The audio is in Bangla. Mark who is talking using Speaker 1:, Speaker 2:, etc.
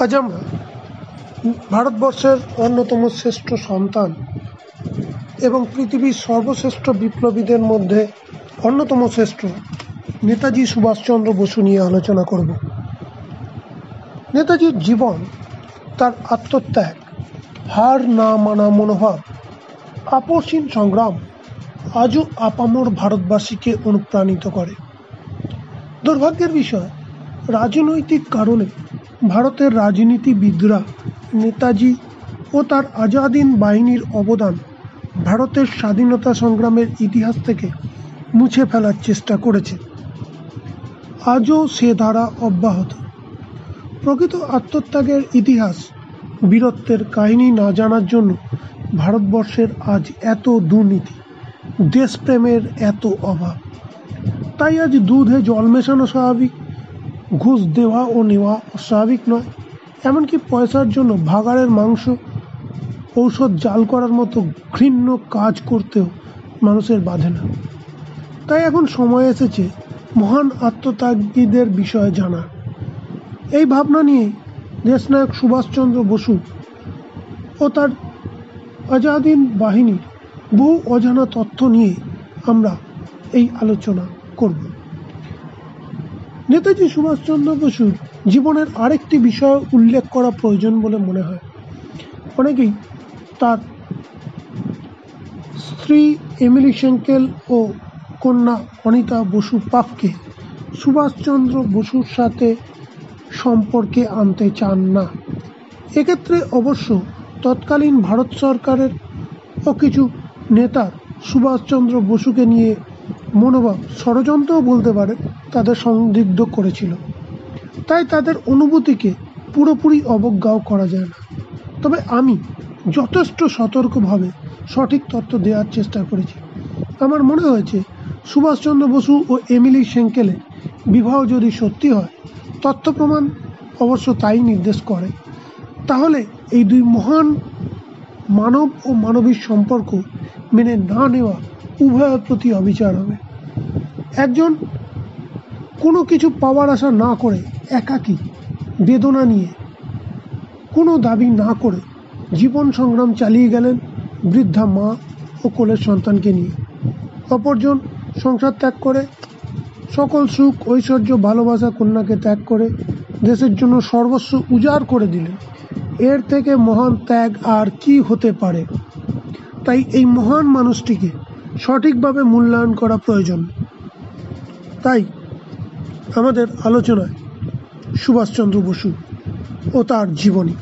Speaker 1: আজ আমরা ভারতবর্ষের অন্যতম শ্রেষ্ঠ সন্তান এবং পৃথিবীর সর্বশ্রেষ্ঠ বিপ্লবীদের মধ্যে অন্যতম শ্রেষ্ঠ নেতাজি সুভাষচন্দ্র বসু নিয়ে আলোচনা করব। নেতাজির জীবন তার আত্মত্যাগ, হার না মানা মনোভাব আপসীন সংগ্রাম আজও আপামর ভারতবাসীকে অনুপ্রাণিত করে। দুর্ভাগ্যের বিষয়, রাজনৈতিক কারণে ভারতের রাজনীতিবিদরা নেতাজি ও তার আজাদিন বাহিনীর অবদান ভারতের স্বাধীনতা সংগ্রামের ইতিহাস থেকে মুছে ফেলার চেষ্টা করেছে। আজও সে ধারা অব্যাহত। প্রকৃত আত্মত্যাগের ইতিহাস বীরত্বের কাহিনী না জানার জন্য ভারতবর্ষের আজ এত দুর্নীতি, দেশপ্রেমের এত অভাব। তাই আজ দুধে জল মেশানো স্বাভাবিক। ঘুষ দেওয়া ও নেওয়া স্বাভাবিক নয়। এমনকি পয়সার জন্য ভাগাড়ের মাংস, ঔষধ জাল করার মতো ঘৃণ্য কাজ করতেও মানুষের বাধে না। তাই এখন সময় এসেছে মহান আত্মত্যাগীদের বিষয়ে জানার। এই ভাবনা নিয়ে দেশনায়ক সুভাষচন্দ্র বসু ও তার আজাদিন বাহিনীর বহু অজানা তথ্য নিয়ে আমরা এই আলোচনা করব। নেতাজি সুভাষচন্দ্র বসুর জীবনের আরেকটি বিষয় উল্লেখ করা প্রয়োজন বলে মনে হয়। অনেকেই তার স্ত্রী এমিলি সেঙ্কেল ও কন্যা অনিতা বসু পাপকে সুভাষচন্দ্র বসুর সাথে সম্পর্কে আনতে চান না। এক্ষেত্রে অবশ্য তৎকালীন ভারত সরকারের ও কিছু নেতার সুভাষচন্দ্র বসুকে নিয়ে মনোভাব ষড়যন্ত্রও বলতে পারে। তাদের সন্দিগ্ধ করেছিল। তাই তাদের অনুভূতিকে পুরোপুরি অবজ্ঞাও করা যায় না। তবে আমি যথেষ্ট সতর্কভাবে সঠিক তথ্য দেওয়ার চেষ্টা করেছি। আমার মনে হয়েছে, সুভাষচন্দ্র বসু ও এমিলি সেঙ্কেলের বিবাহ যদি সত্যি হয়, তথ্য প্রমাণ অবশ্য তাই নির্দেশ করে। তাহলে এই দুই মহান মানব ও মানবীর সম্পর্ক মেনে না নেওয়া উভয়ের প্রতি অবিচার হবে। একজন কোনো কিছু পাওয়ার আশা না করে একাকী বেদনা নিয়ে, কোনো দাবি না করে জীবন সংগ্রাম চালিয়ে গেলেন বৃদ্ধা মা ও কোলের সন্তানকে নিয়ে। অপরজন সংসার ত্যাগ করে, সকল সুখ, ঐশ্বর্য, ভালোবাসা, কন্যাকে ত্যাগ করে দেশের জন্য সর্বস্ব উজাড় করে দিলেন। এর থেকে মহান ত্যাগ আর কি হতে পারে? তাই এই মহান মানুষটিকে সঠিকভাবে মূল্যায়ন করা প্রয়োজন। তাই আমাদের আলোচনায় সুভাষচন্দ্র বসু ও তার জীবনী।